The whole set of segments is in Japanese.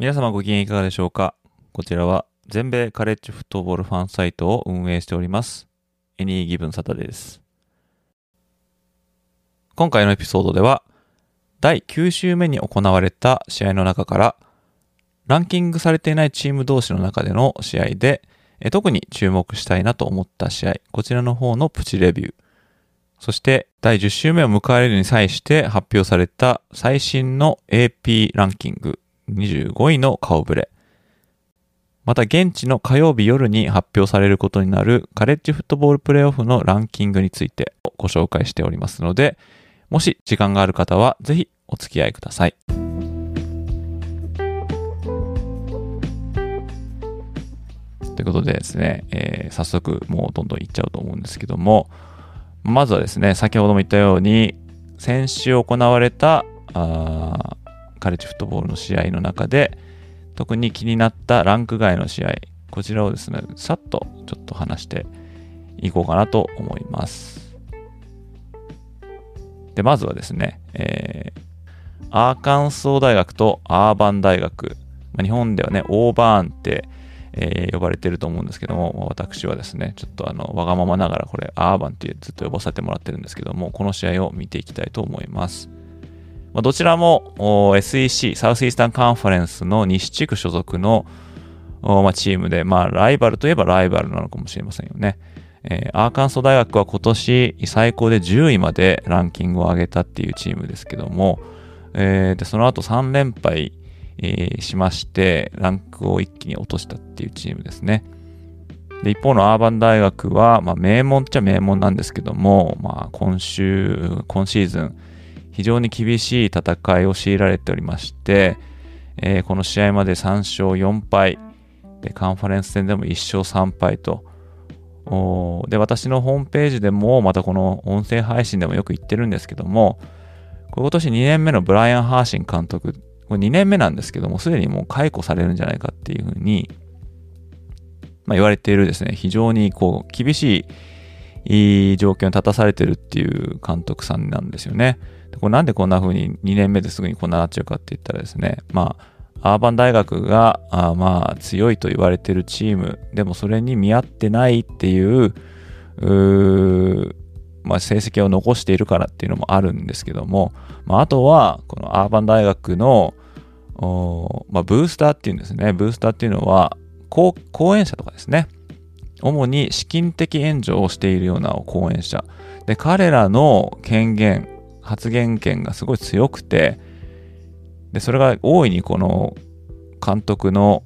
皆様ご機嫌いかがでしょうか？こちらは全米カレッジフットボールファンサイトを運営しておりますエニーギブンサタデーです。今回のエピソードでは第9週目に行われた試合の中からランキングされていないチーム同士の中での試合で特に注目したいなと思った試合こちらの方のプチレビュー。そして第10週目を迎えるに際して発表された最新の AP ランキング。25位の顔ぶれ。また現地の火曜日夜に発表されることになるカレッジフットボールプレイオフのランキングについてご紹介しておりますので、もし時間がある方はぜひお付き合いください。ということでですね、えー、早速もうどんどんいっちゃうと思うんですけども、まずはですね、先ほども言ったように、先週行われたあカレッジフットボールの試合の中で特に気になったランク外の試合こちらをですねさっとちょっと話していこうかなと思いますでまずはですね、えー、アーカンソー大学とアーバン大学、まあ、日本ではねオーバーンってえー、呼ばれてると思うんですけども、私はですね、ちょっとあの、わがままながらこれ、アーバンってずっと呼ばせてもらってるんですけども、この試合を見ていきたいと思います。まあ、どちらも SEC、サウスイースタンカンファレンスの西地区所属のまあ、チームで、まあ、ライバルといえばライバルなのかもしれませんよね。えー、アーカンソ大学は今年最高で10位までランキングを上げたっていうチームですけども、えー、でその後3連敗、えー、しまして、ランクを一気に落としたっていうチームですね。で一方のアーバン大学は、まあ、名門っちゃ名門なんですけども、まあ、今週、今シーズン、非常に厳しい戦いを強いられておりまして、えー、この試合まで3勝4敗で、カンファレンス戦でも1勝3敗と、で、私のホームページでも、またこの音声配信でもよく言ってるんですけども、今年2年目のブライアン・ハーシン監督、これ2年目なんですけども、すでにもう解雇されるんじゃないかっていうふうに、まあ、言われているですね、非常にこう厳しい状況に立たされてるっていう監督さんなんですよね。これなんでこんな風に2年目ですぐにこんななっちゃうかって言ったらですね、まあ、アーバン大学があまあ強いと言われてるチーム、でもそれに見合ってないっていう、うまあ、成績を残しているからっていうのもあるんですけども、まあ、あとは、このアーバン大学の、まあ、ブースターっていうんですね。ブースターっていうのは、講演者とかですね。主に資金的援助をしているような講演者。で、彼らの権限、発言権がすごい強くて、で、それが大いにこの監督の、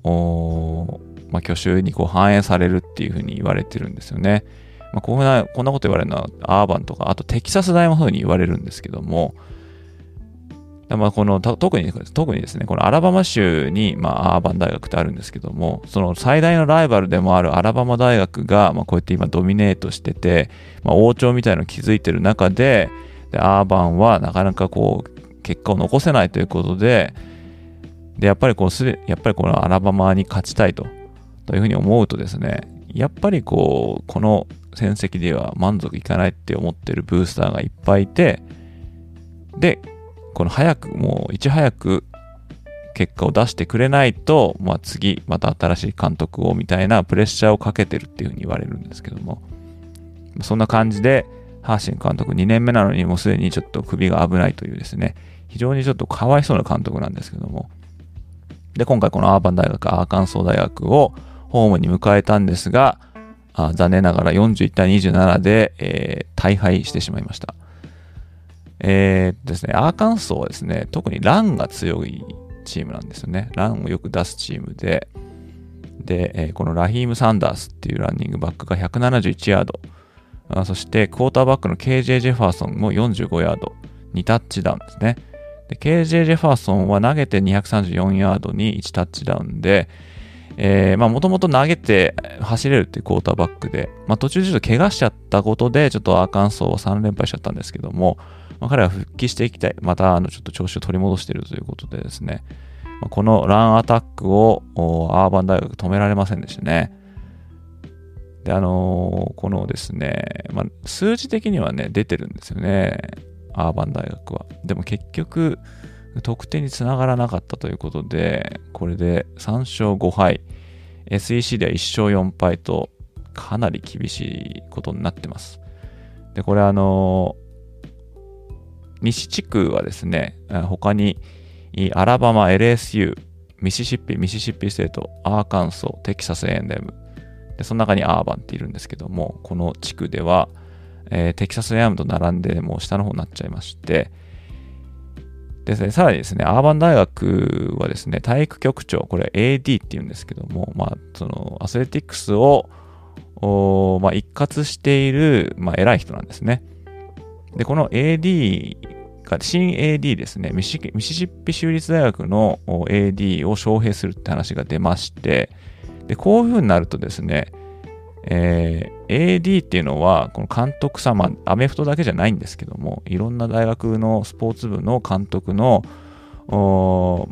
まあ、去就にこう反映されるっていうふうに言われてるんですよね。まあ、こんな、こんなこと言われるのはアーバンとか、あとテキサス大もそういうふうに言われるんですけども、まあ、この特に特にですね、このアラバマ州に、まあ、アーバン大学ってあるんですけども、その最大のライバルでもあるアラバマ大学が、まあ、こうやって今ドミネートしてて、まあ、王朝みたいなのを築いてる中で、でアーバンはなかなかこう結果を残せないということででやっぱりこうすやっぱりこのアラバマに勝ちたいとというふうに思うとですねやっぱりこうこの戦績では満足いかないって思ってるブースターがいっぱいいてでこの早くもういち早く結果を出してくれないと、まあ、次また新しい監督をみたいなプレッシャーをかけてるっていうふうに言われるんですけどもそんな感じでハーシン監督2年目なのにもうすでにちょっと首が危ないというですね、非常にちょっとかわいそうな監督なんですけども。で、今回このアーバン大学、アーカンソー大学をホームに迎えたんですが、あ残念ながら41対27で、えー、大敗してしまいました。えー、ですね、アーカンソーはですね、特にランが強いチームなんですよね。ランをよく出すチームで、で、えー、このラヒーム・サンダースっていうランニングバックが171ヤード、あそしてクォーターバックの KJ ジェファーソンも45ヤード。2タッチダウンですね。KJ ジェファーソンは投げて234ヤードに1タッチダウンで、えー、まあもともと投げて走れるっていうクォーターバックで、まあ途中ちょっと怪我しちゃったことで、ちょっとアーカンソーは3連敗しちゃったんですけども、まあ、彼は復帰していきたい。また、あの、ちょっと調子を取り戻しているということでですね、このランアタックをアーバン大学止められませんでしたね。で、あのー、このですね、まあ、数字的にはね、出てるんですよね。アーバン大学は。でも結局、得点につながらなかったということで、これで3勝5敗、SEC では1勝4敗と、かなり厳しいことになってます。で、これあの西地区はですね、他にアラバマ、LSU、ミシシッピ、ミシシッピステート、アーカンソー、テキサス A&M、でその中にオーバーンっているんですけども、この地区では、えー、テキサス A&M と並んでもう下の方になっちゃいまして、でね、さらにですね、オーバーン大学はですね、体育局長、これ AD って言うんですけども、まあ、そのアスレティックスを、まあ、一括している、まあ、偉い人なんですね。で、この AD が、新 AD ですね、ミシミシシッピ州立大学の AD を招聘するって話が出まして、で、こういう風になるとですね、えー、AD っていうのは、この監督さん、まあ、アメフトだけじゃないんですけども、いろんな大学のスポーツ部の監督の、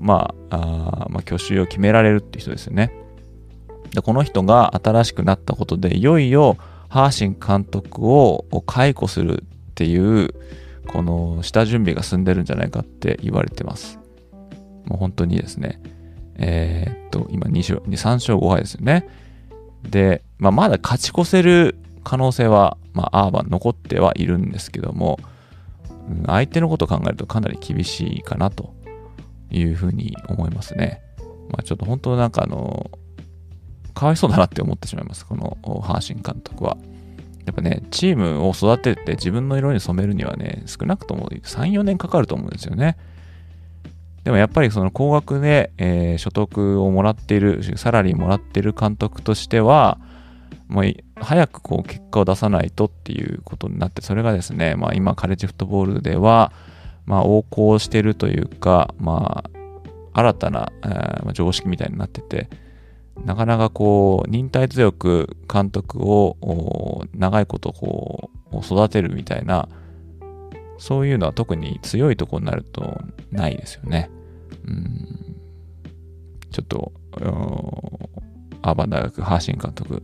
まあ、あまあ、去就を決められるっていう人ですよね。で、この人が新しくなったことで、いよいよハーシン監督を解雇するっていう、この下準備が進んでるんじゃないかって言われてます。もう本当にですね。えー、っと、今2勝、3勝5敗ですよね。で、まあ、まだ勝ち越せる可能性は、まあ、アーバン残ってはいるんですけども、相手のことを考えるとかなり厳しいかなというふうに思いますね。まあ、ちょっと本当なんかあの、かわいそうだなって思ってしまいます、このハーシン監督は。やっぱね、チームを育てて自分の色に染めるにはね、少なくとも3、4年かかると思うんですよね。でもやっぱりその高額で、えー、所得をもらっている、サラリーもらっている監督としては、もう早くこう結果を出さないとっていうことになって、それがですね、まあ今カレッジフットボールでは、まあ横行しているというか、まあ新たな、えー、常識みたいになってて、なかなかこう、忍耐強く監督を長いことこう、育てるみたいな、そういうのは特に強いとこになるとないですよね。うん。ちょっと、アーバン大学、ハーシン監督、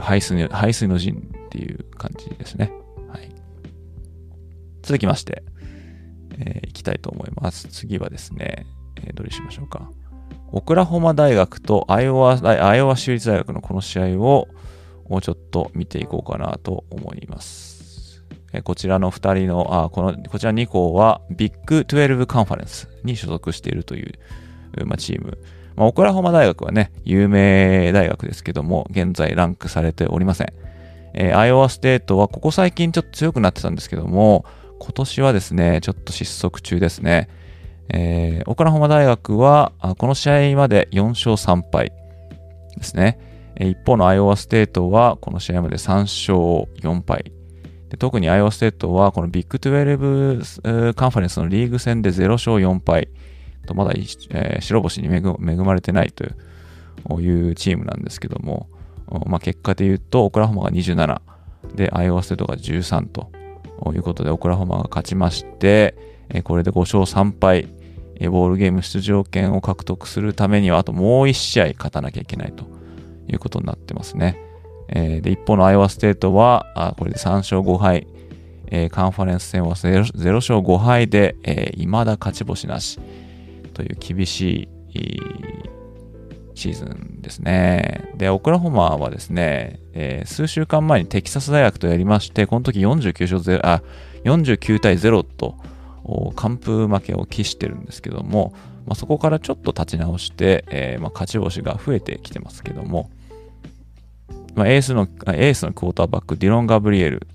排水排水の陣っていう感じですね。はい。続きまして、えー、いきたいと思います。次はですね、えー、どれしましょうか。オクラホマ大学とアイオワアイオワ州立大学のこの試合をもうちょっと見ていこうかなと思います。こちらの2人の、あ、この、こちら2校はビッグ12カンファレンスに所属しているという、まあ、チーム。まあ、オクラホマ大学はね、有名大学ですけども、現在ランクされておりません。えー、アイオワステートはここ最近ちょっと強くなってたんですけども、今年はですね、ちょっと失速中ですね。えー、オクラホマ大学は、この試合まで4勝3敗ですね。一方のアイオワステートは、この試合まで3勝4敗。特にアイオワステートは、このビッグ12カンファレンスのリーグ戦で0勝4敗。とまだ、えー、白星に恵まれてないというチームなんですけども、まあ、結果で言うと、オクラホマが27で、アイオワステートが13ということで、オクラホマが勝ちまして、これで5勝3敗、ボールゲーム出場権を獲得するためには、あともう1試合勝たなきゃいけないということになってますね。で一方のアイオワステートは、これで3勝5敗、カンファレンス戦は 0, 0勝5敗で、未だ勝ち星なし。という厳しいシーズンですね。で、オクラホマはですね、えー、数週間前にテキサス大学とやりまして、この時49勝0、あ、49対0と、完封負けを喫してるんですけども、まあ、そこからちょっと立ち直して、えー、まあ、勝ち星が増えてきてますけども、まあ、エースの、エースのクォーターバック、ディロン・ガブリエル、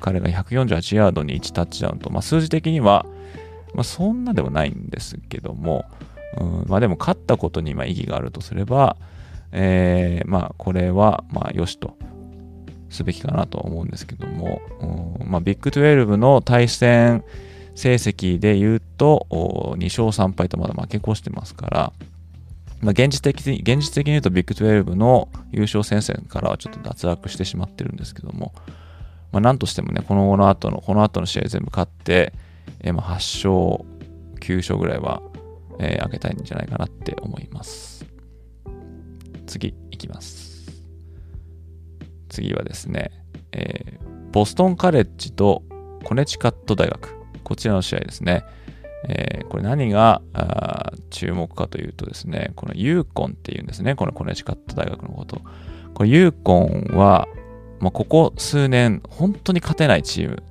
彼が148ヤードに1タッチダウンと、まあ、数字的には、まあ、そんなでもないんですけども、まあでも勝ったことに意義があるとすれば、えー、まあこれはまあよしとすべきかなと思うんですけども、まあ、ビッグ12の対戦成績で言うと、2勝3敗とまだ負け越してますから、まあ、現実的に、現実的に言うとビッグ12の優勝戦線からはちょっと脱落してしまってるんですけども、まあ、なんとしてもね、この後の後の、この後の試合全部勝って、えー、まあ8勝、9勝ぐらいは、えー、上げたいんじゃないかなって思います。次、いきます。次はですね、えー、ボストンカレッジとコネチカット大学。こちらの試合ですね。えー、これ何が注目かというとですね、このユーコンっていうんですね、このコネチカット大学のこと。これユーコンは、まあ、ここ数年、本当に勝てないチーム。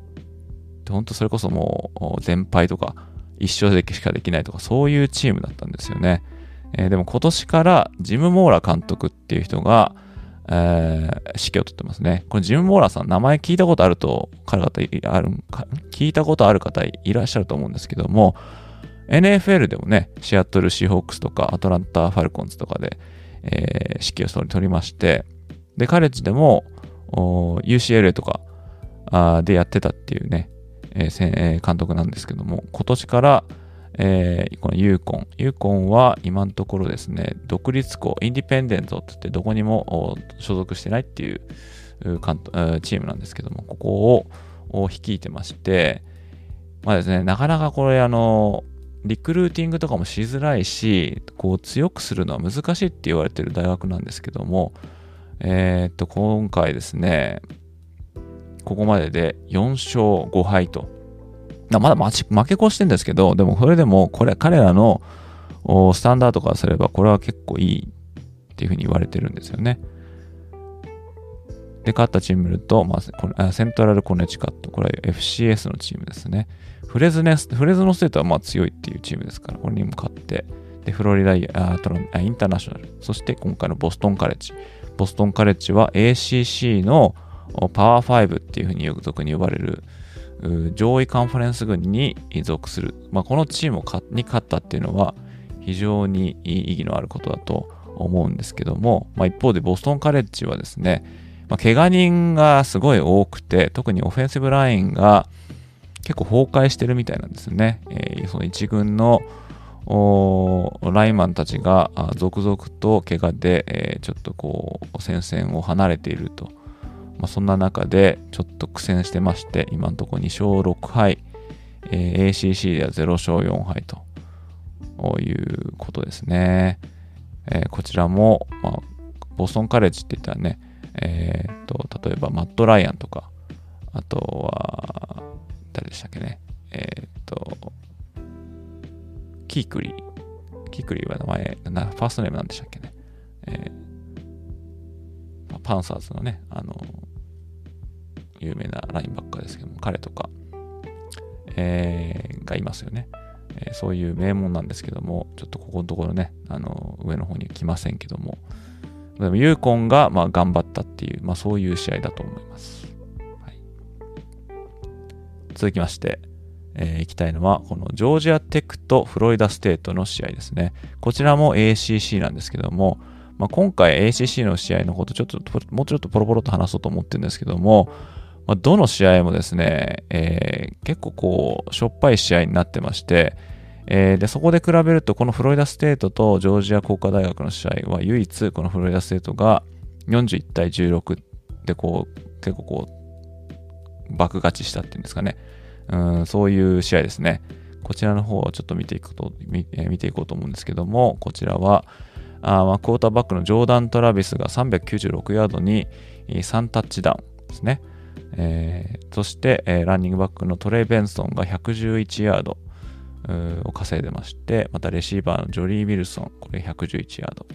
本当それこそもう全敗とか、一勝でしかできないとか、そういうチームだったんですよね。えー、でも今年からジム・モーラ監督っていう人が、えー、指揮を取ってますね。これジム・モーラーさん、名前聞いたことあると、彼方あるか聞いたことある方いらっしゃると思うんですけども、NFL でもね、シアトル・シーホークスとかアトランタ・ファルコンズとかで、えー、指揮を取りまして、で、カレッジでも UCLA とかあでやってたっていうね、えー、監督なんですけども、今年から、えー、このユーコン。ユーコンは今のところですね、独立校、インディペンデントって言ってどこにも所属してないっていうチームなんですけども、ここを率いてまして、まあですね、なかなかこれあの、リクルーティングとかもしづらいし、こう強くするのは難しいって言われてる大学なんですけども、えー、っと、今回ですね、ここまでで4勝5敗と、まだ負け越してんですけど、でもそれでも、これ、彼らのスタンダードからすれば、これは結構いいっていうふうに言われてるんですよね。で、勝ったチーム見ると、まあ、セントラルコネチカット、これは FCS のチームですね。フレズネス、フレズノステートはまあ強いっていうチームですから、これにも勝って、で、フロリダあトロあインターナショナル、そして今回のボストンカレッジ。ボストンカレッジは ACC のパワー5っていうふうによく俗に呼ばれる上位カンファレンス群に属する、まあ、このチームに勝ったっていうのは非常に意義のあることだと思うんですけども、まあ、一方でボストンカレッジはですね、まあ、怪我人がすごい多くて、特にオフェンシブラインが結構崩壊してるみたいなんですね。えー、その一軍のライマンたちが続々と怪我で、えー、ちょっとこう戦線を離れていると。まあ、そんな中でちょっと苦戦してまして、今のところ2勝6敗、えー、ACC では0勝4敗ということですね。えー、こちらも、まあ、ボストンカレッジって言ったらね、えー、と、例えばマット・ライアンとか、あとは、誰でしたっけね、えっ、と、キークリー。キークリーは名前、ファーストネームなんでしたっけね。えー、パンサーズのね、あの、有名なラインバッカーですけども、彼とか、えー、がいますよね。えー、そういう名門なんですけども、ちょっとここのところね、あの、上の方には来ませんけども、でもユーコンがまあ頑張ったっていう、まあそういう試合だと思います。はい、続きまして、えー、行きたいのは、このジョージアテックとフロリダステートの試合ですね。こちらも ACC なんですけども、まあ、今回 ACC の試合のことちょっと、もうちょっとポロポロと話そうと思ってるんですけども、まあ、どの試合もですね、えー、結構こう、しょっぱい試合になってまして、えー、で、そこで比べると、このフロリダステートとジョージア工科大学の試合は唯一、このフロリダステートが41対16で、こう、結構こう、爆勝ちしたっていうんですかね。うん、そういう試合ですね。こちらの方をちょっと見ていくと、見見ていこうと思うんですけども、こちらは、あま、クォーターバックのジョーダン・トラビスが396ヤードに3タッチダウンですね。えー、そして、えー、ランニングバックのトレイ・ベンソンが111ヤード、を稼いでまして、またレシーバーのジョリー・ウィルソン、これ111ヤード。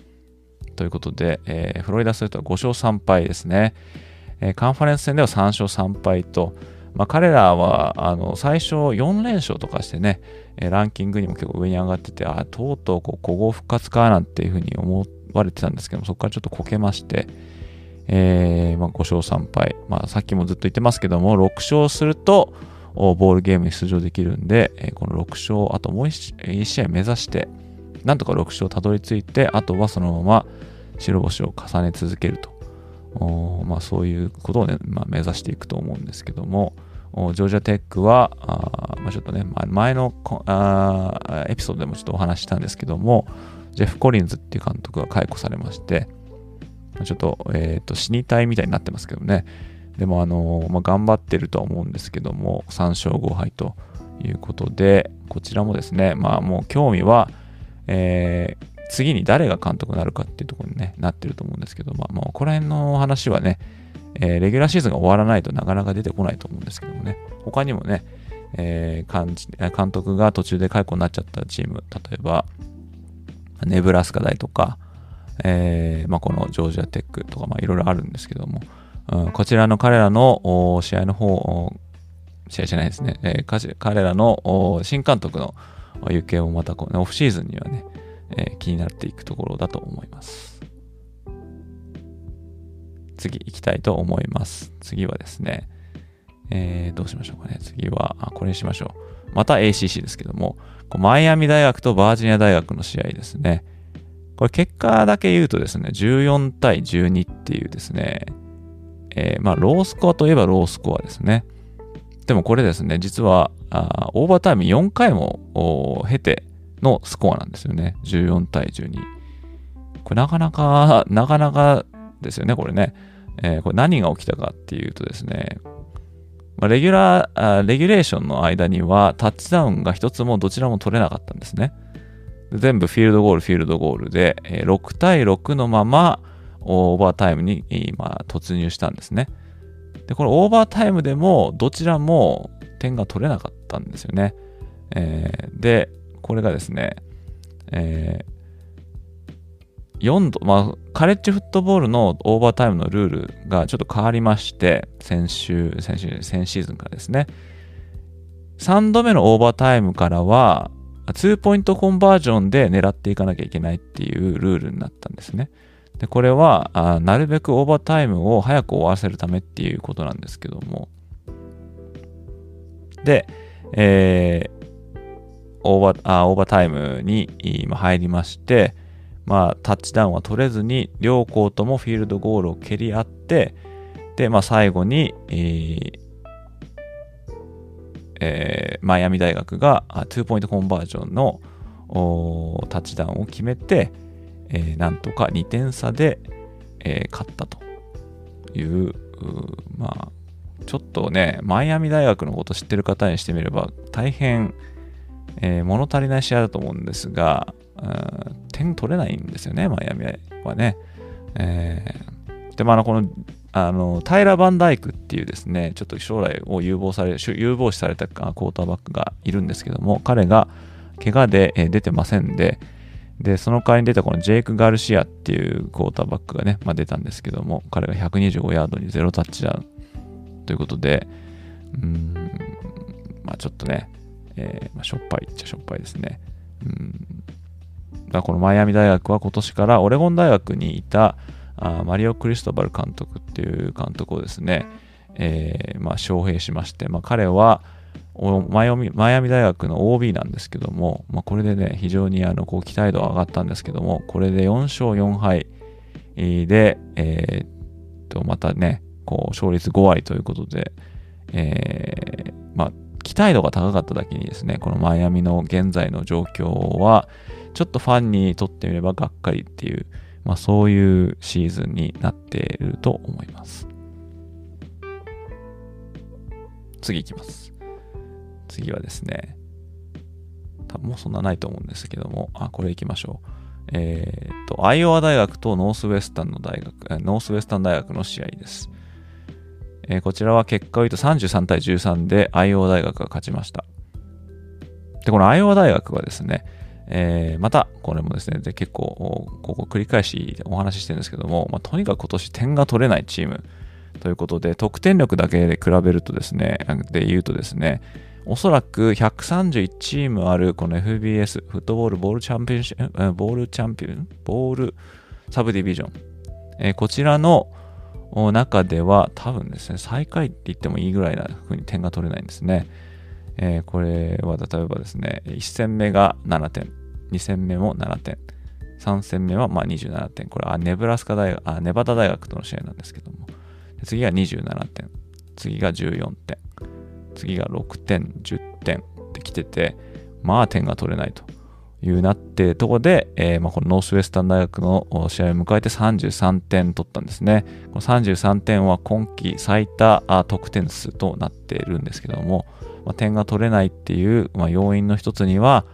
ということで、えー、フロリダステートは5勝3敗ですね。え、カンファレンス戦では3勝3敗と、まあ、彼らはあの最初4連勝とかしてね、ランキングにも結構上に上がってて、あとうとうこう古豪復活かなんていうふうに思われてたんですけども、そこからちょっとこけまして、えーまあ、5勝3敗、まあ、さっきもずっと言ってますけども、6勝すると、ボールゲームに出場できるんで、この6勝、あともう 1, 試合目指して、なんとか6勝たどり着いて、あとはそのまま白星を重ね続けると。まあ、そういうことをね、まあ、目指していくと思うんですけども、ジョージアテックは、あまあ、ちょっとね、前のあエピソードでもちょっとお話したんですけども、ジェフ・コリンズっていう監督が解雇されまして、ちょっと、え、ー、と、死にたいみたいになってますけどね。でも、あのまあ、頑張ってるとは思うんですけども、3勝5敗ということで、こちらもですね、まあ、もう興味は、えー、次に誰が監督になるかっていうところに、ね、なってると思うんですけど、まあ、まあ、ここら辺の話はね、えー、レギュラーシーズンが終わらないとなかなか出てこないと思うんですけどもね、他にもね、えー、監督が途中で解雇になっちゃったチーム、例えば、ネブラスカ大とか、えーまあ、このジョージアテックとか、まあ、いろいろあるんですけども、うん、こちらの彼らの試合の方、試合じゃないですね、えー、彼らの新監督の行方もまたこう、ね、オフシーズンにはね、えー、気になっていくところだと思います。次行きたいと思います。次はですね、えー、どうしましょうかね。次は、あ、これにしましょう。また ACC ですけども、マイアミ大学とバージニア大学の試合ですね。これ結果だけ言うとですね、14対12っていうですね、えー、まあ、ロースコアといえばロースコアですね。でもこれですね、実は、あオーバータイム4回も経てのスコアなんですよね。14対12。これなかなか、なかなかですよね、これね。えー、これ何が起きたかっていうとですね、まあ、レギュラーレギュレーションの間にはタッチダウンが一つもどちらも取れなかったんですね。全部フィールドゴール、フィールドゴールで、えー、6対6のままオーバータイムに今突入したんですね。で、このオーバータイムでもどちらも点が取れなかったんですよね。えー、で、これがですね、えー、4度、まあ、カレッジフットボールのオーバータイムのルールがちょっと変わりまして、先週、先週、先シーズンからですね、3度目のオーバータイムからは、2ポイントコンバージョンで狙っていかなきゃいけないっていうルールになったんですね。で、これは、あなるべくオーバータイムを早く終わらせるためっていうことなんですけども。で、えー、オーバーあオーバータイムに今入りまして、まあ、タッチダウンは取れずに、両校ともフィールドゴールを蹴り合って、で、まあ、最後に、えーえー、マイアミ大学が2ポイントコンバージョンのタッチダウンを決めて、えー、なんとか2点差で、えー、勝ったという、まあ、ちょっとね、マイアミ大学のこと知ってる方にしてみれば、大変、えー、物足りない試合だと思うんですが、点取れないんですよね、マイアミはね。えー、で、まあ、この、あの、タイラ・バンダイクっていうですね、ちょっと将来を有望され、有望視されたクォーターバックがいるんですけども、彼が怪我で出てませんで、で、その代わりに出たこのジェイク・ガルシアっていうクォーターバックがね、まあ、出たんですけども、彼が125ヤードに0タッチダウンということで、うん、まあちょっとね、えー、まあ、しょっぱいっちゃしょっぱいですね。うんだこのマイアミ大学は今年からオレゴン大学にいたあマリオ・クリストバル監督っていう監督をですね、えー、まあ、招聘しまして、まあ、彼はマイアミ大学の OB なんですけども、まあ、これでね、非常にあのこう期待度が上がったんですけども、これで4勝4敗で、えー、っと、またね、こう勝率5割ということで、えー、まあ、期待度が高かっただけにですね、このマイアミの現在の状況は、ちょっとファンにとってみればがっかりっていう、まあそういうシーズンになっていると思います。次いきます。次はですね、多分もうそんなないと思うんですけども、あ、これいきましょう。えっ、と、アイオワ大学とノースウェスタンの大学、ノースウェスタン大学の試合です。えー、こちらは結果を言うと33対13でアイオワ大学が勝ちました。で、このアイオワ大学はですね、えー、また、これもですね、で結構、ここ繰り返しお話ししてるんですけども、まあ、とにかく今年点が取れないチームということで、得点力だけで比べるとですね、で言うとですね、おそらく131チームあるこの FBS、フットボールボールチャンピオンシボールチャンピオン、ボールサブディビジョン、えー、こちらの中では多分ですね、最下位って言ってもいいぐらいな風に点が取れないんですね。えー、これは例えばですね、1戦目が7点、2戦目も7点、3戦目はまあ27点。これはネブラスカ大学、あ、ネバダ大学との試合なんですけども。次が27点。次が14点。次が6点、10点ってきてて、まあ点が取れないというなってところで、えー、まあこのノースウェスタン大学の試合を迎えて33点取ったんですね。この33点は今季最多得点数となっているんですけども、まあ、点が取れないっていう、まあ、要因の一つには、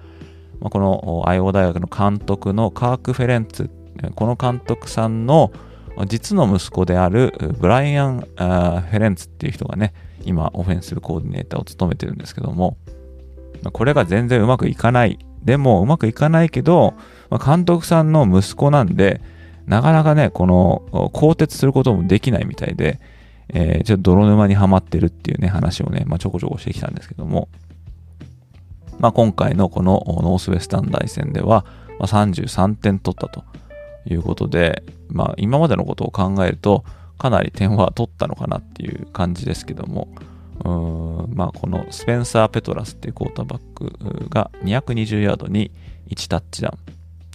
まあ、このアイオワ大学の監督のカーク・フェレンツ、この監督さんの実の息子であるブライアン・フェレンツっていう人がね、今オフェンスコーディネーターを務めてるんですけども、これが全然うまくいかない。でもうまくいかないけど、ま監督さんの息子なんで、なかなかね、この、更迭することもできないみたいで、えー、ちょっと泥沼にはまってるっていうね、話をね、まあ、ちょこちょこしてきたんですけども、まあ、今回のこのノースウェスタン大戦では、まあ、33点取ったということで、まあ、今までのことを考えると、かなり点は取ったのかなっていう感じですけども、まあ、このスペンサー・ペトラスっていうクォーターバックが220ヤードに1タッチダウ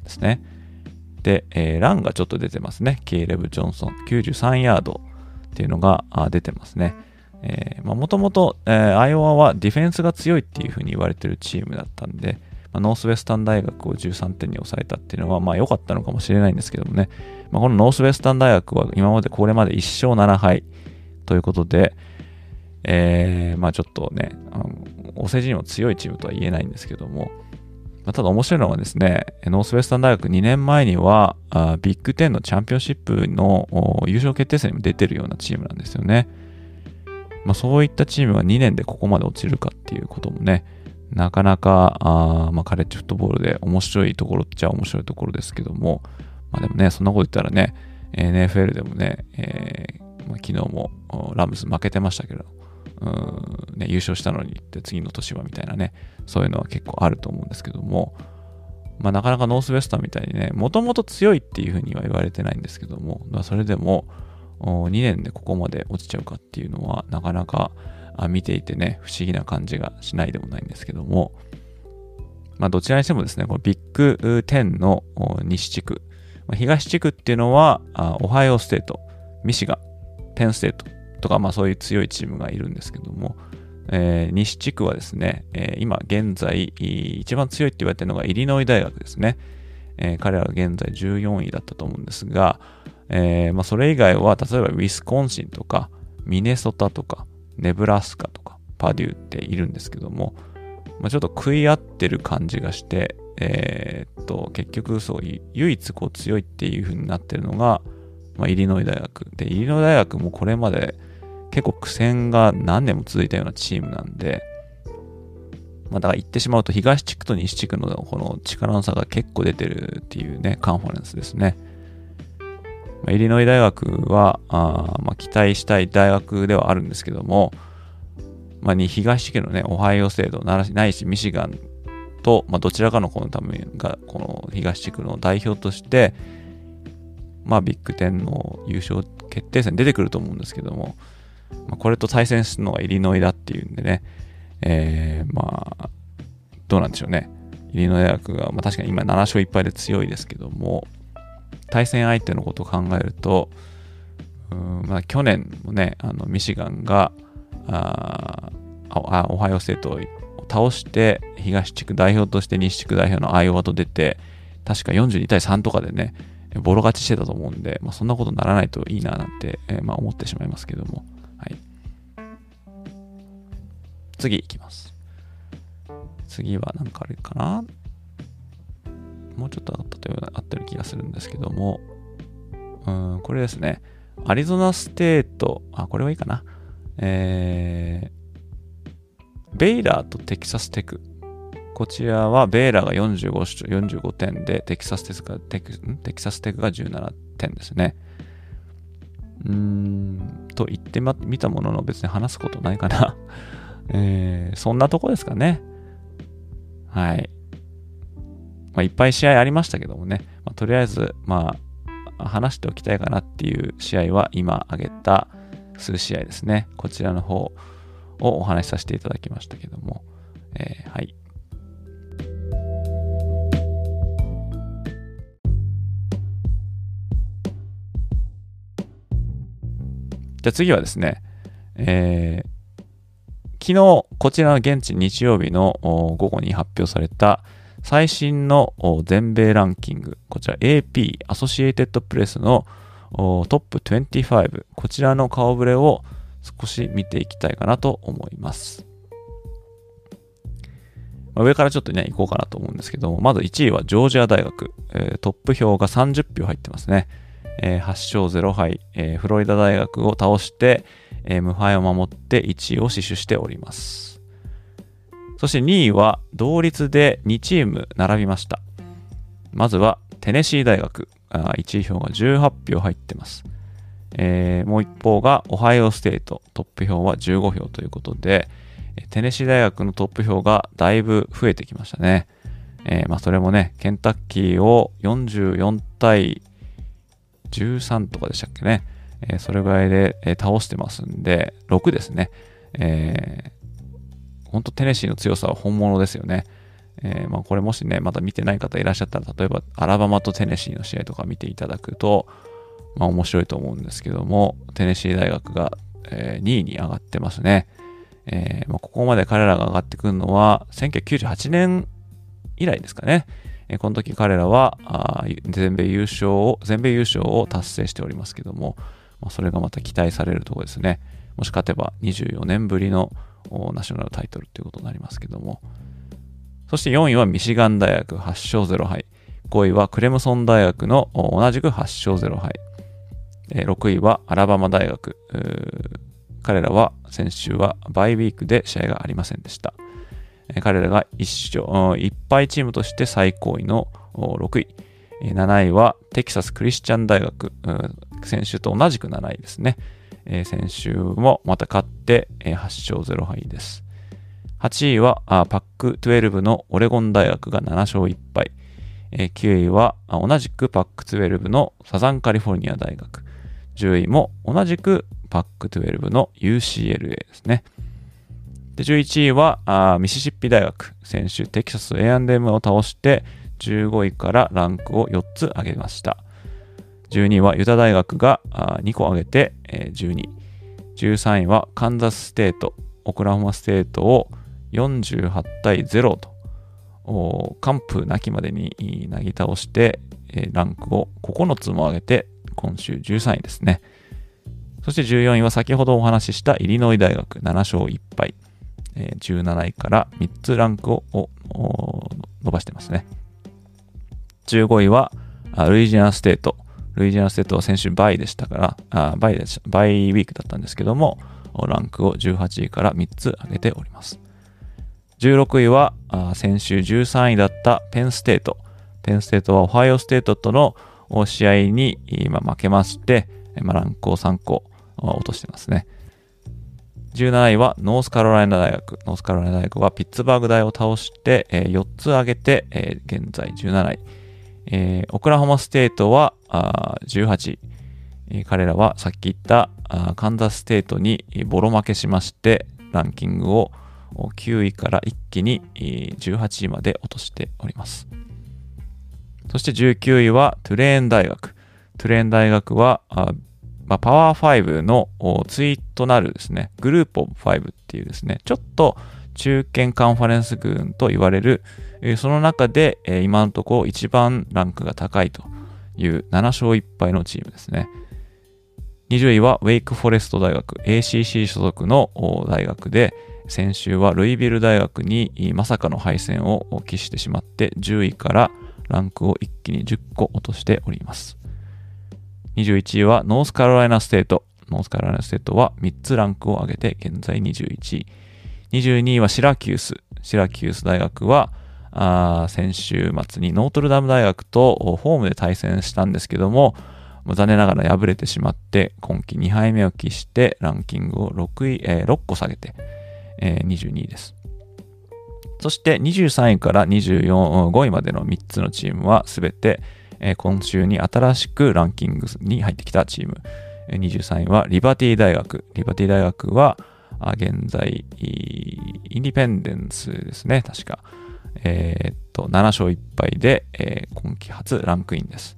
ンですね。で、えー、ランがちょっと出てますね。ケイレブ・ジョンソン93ヤードっていうのが出てますね。もともとアイオワはディフェンスが強いっていうふうに言われてるチームだったんで、まあ、ノースウェスタン大学を13点に抑えたっていうのは、まあ良かったのかもしれないんですけどもね、まあ、このノースウェスタン大学は今までこれまで1勝7敗ということで、えー、まあちょっとね、あのお世辞にも強いチームとは言えないんですけども、まあ、ただ面白いのはですね、ノースウェスタン大学2年前にはあビッグ10のチャンピオンシップの優勝決定戦にも出てるようなチームなんですよね。まあ、そういったチームが2年でここまで落ちるかっていうこともね、なかなか、あまあ、カレッジフットボールで面白いところっちゃ面白いところですけども、まあでもね、そんなこと言ったらね、NFL でもね、えーまあ、昨日もラムズ負けてましたけど、うんね、優勝したのにって次の年はみたいなね、そういうのは結構あると思うんですけども、まあなかなかノースウェスタンみたいにね、もともと強いっていうふうには言われてないんですけども、まあ、それでも2年でここまで落ちちゃうかっていうのはなかなか見ていてね、不思議な感じがしないでもないんですけども、まあ、どちらにしてもですね、このビッグ10の西地区ま、東地区っていうのは、オハイオステート、ミシガン、ペンステートとか、まあそういう強いチームがいるんですけども、えー、西地区はですね、えー、今現在一番強いって言われてるのがイリノイ大学ですね。えー、彼らは現在14位だったと思うんですが、えまあ、それ以外は例えばウィスコンシンとかミネソタとかネブラスカとかパデューっているんですけども、まあ、ちょっと食い合ってる感じがして、え、っと、結局そう、唯一こう強いっていう風になってるのが、まあ、イリノイ大学。で、イリノイ大学もこれまで結構苦戦が何年も続いたようなチームなんで、まあ、だから言ってしまうと東地区と西地区のこの力の差が結構出てるっていうね、カンファレンスですね。まあ、イリノイ大学は、あまあ、期待したい大学ではあるんですけども、まあ、に東地区のね、オハイオ制度ないしミシガンと、まあ、どちらかのこのためが、この東地区の代表として、まあ、ビッグ10の優勝決定戦出てくると思うんですけども、まあ、これと対戦するのがイリノイだっていうんでね、えー、まあ、どうなんでしょうね。イリノイ大学が、まあ、確かに今7勝1敗で強いですけども、対戦相手のことを考えると、うんまあ、去年もね、あのミシガンがああオハイオステートを倒して東地区代表として西地区代表のアイオワと出て確か42対3とかでねボロ勝ちしてたと思うんで、まあ、そんなことにならないといいななんて、えー、まあ、思ってしまいますけども、はい、次いきます次は何かあるかなもうちょっとあったような、あったような気がするんですけども、うん、これですね。アリゾナステート、あ、これはいいかな。えー、ベイラーとテキサステク。こちらはベイラーが 45, 45点で、テキサステクがテキテキサステクが17点ですね。うーん、と言ってみたものの別に話すことないかな。えー、そんなとこですかね。はい。まあ、いっぱい試合ありましたけどもね、まあ、とりあえず、まあ、話しておきたいかなっていう試合は今挙げた数試合ですね。こちらの方をお話しさせていただきましたけども、えー、はい。じゃあ次はですね、えー、昨日、こちらの現地日曜日の午後に発表された最新の全米ランキング、こちら AP、アソシエイテッドプレスのトップ25、こちらの顔ぶれを少し見ていきたいかなと思います。上からちょっとね、行こうかなと思うんですけどもまず1位はジョージア大学、トップ票が30票入ってますね。えー、8勝0敗、えー、フロリダ大学を倒して、えー、無敗を守って1位を死守しております。そして2位は同率で2チーム並びました。まずはテネシー大学、あ1位票が18票入ってます。えー、もう一方がオハイオステート、トップ票は15票ということで、テネシー大学のトップ票がだいぶ増えてきましたね。えー、まあそれもね、ケンタッキーを44対13とかでしたっけね。えー、それぐらいで、えー、倒してますんで、6ですね。えー、本当テネシーの強さは本物ですよね。えー、まあこれもしね、まだ見てない方いらっしゃったら、例えばアラバマとテネシーの試合とか見ていただくと、まあ面白いと思うんですけども、テネシー大学が、え、2位に上がってますね。え、まあ、ここまで彼らが上がってくるのは、1998年以来ですかね。え、この時彼らはあ全米優勝を、全米優勝を達成しておりますけども、ま、それがまた期待されるところですね。もし勝てば24年ぶりのナショナルタイトルということになりますけども。そして4位はミシガン大学8勝0敗。5位はクレムソン大学の同じく8勝0敗。6位はアラバマ大学。彼らは先週はバイウィークで試合がありませんでした。彼らが1勝、1敗チームとして最高位の6位。7位はテキサスクリスチャン大学。先週と同じく7位ですね。先週もまた勝って8勝0敗です。8位はパック12のオレゴン大学が7勝1敗。9位は同じくパック12のサザンカリフォルニア大学。10位も同じくパック12の UCLA ですね。で、11位はあミシシッピ大学。先週テキサス A&M を倒して15位からランクを4つ上げました。12位はユタ大学があ2個上げて、えー、12位。13位はカンザスステート、オクラホマステートを48対0と、完膚なきまでになぎ倒して、えー、ランクを9つも上げて、今週13位ですね。そして14位は先ほどお話ししたイリノイ大学7勝1敗。えー、17位から3つランクを伸ばしてますね。15位はルイジアナステート。ルイジアナステートは先週 bye でしたから、 bye でし bye week だったんですけども、ランクを18位から3つ上げております。16位は先週13位だったペンステート。ペンステートはオハイオステートとの試合に今負けまして、まあ、ランクを3個落としてますね。17位はノースカロライナ大学。ノースカロライナ大学はピッツバーグ大を倒して、えー、4つ上げて、えー、現在17位。えー、オクラホマステートはあ18位、えー。彼らはさっき言ったあカンザスステートにボロ負けしまして、ランキングを9位から一気に18位まで落としております。そして19位はトゥレーン大学。トゥレーン大学はまあ、パワー5のツイートなるですね、グループオブ5っていうですね、ちょっと中堅カンファレンス群と言われる、その中で今のところ一番ランクが高いという7勝1敗のチームですね。20位はウェイクフォレスト大学 ACC 所属の大学で先週はルイビル大学にまさかの敗戦を喫してしまって10位からランクを一気に10個落としております。21位はノースカロライナステート。ノースカロライナステートは3つランクを上げて現在21位。22位はシラキュース。シラキュース大学はあ先週末にノートルダム大学とホームで対戦したんですけども、残念ながら敗れてしまって、今季2敗目を喫してランキングを6位、えー、6個下げて、えー、22位です。そして23位から24 5位までの3つのチームはすべて、え今週に新しくランキングに入ってきたチーム。23位はリバティ大学。リバティ大学は、現在、インディペンデンスですね、確か。えー、っと、7勝1敗で、えー、今季初ランクインです。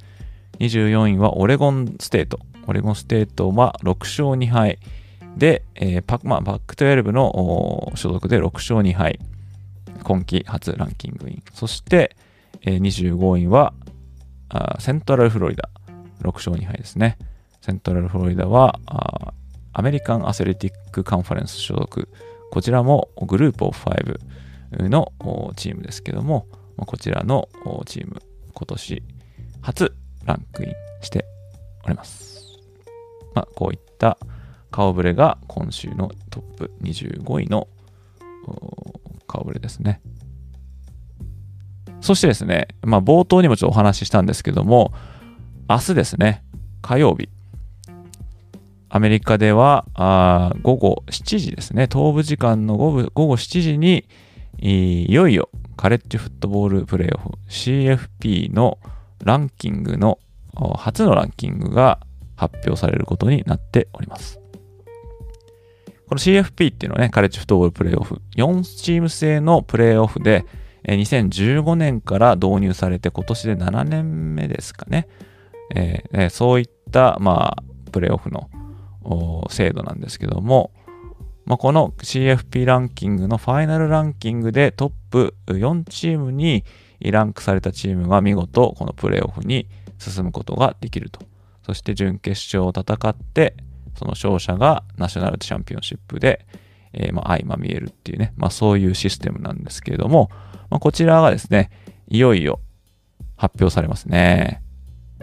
24位はオレゴンステート。オレゴンステートは6勝2敗で、えーパまあ、バック12の所属で6勝2敗。今季初ランキングイン。そして、えー25位はあセントラルフロリダ。6勝2敗ですね。セントラルフロリダはあアメリカンアスレティックカンファレンス所属。こちらもグループオフ5のチームですけども、こちらのチーム、今年初ランクインしております。まあ、こういった顔ぶれが今週のトップ25位の顔ぶれですね。そしてですね、まあ、冒頭にもちょっとお話ししたんですけども、明日ですね、火曜日、アメリカではあ午後7時ですね、東部時間の午後午後7時に、いよいよカレッジフットボールプレーオフ。CFP のランキングの初のランキングが発表されることになっております。この CFP っていうのはね、カレッジフットボールプレーオフ、4チーム制のプレーオフで、え2015年から導入されて今年で7年目ですかね。そういった、まあ、プレーオフの制度なんですけども、まあ、この CFP ランキングのファイナルランキングでトップ4チームにランクされたチームが見事このプレーオフに進むことができると。そして準決勝を戦って、その勝者がナショナルチャンピオンシップで、えーま、相まみえるっていうね、まあ、そういうシステムなんですけれども、まあ、こちらがですね、いよいよ発表されますね。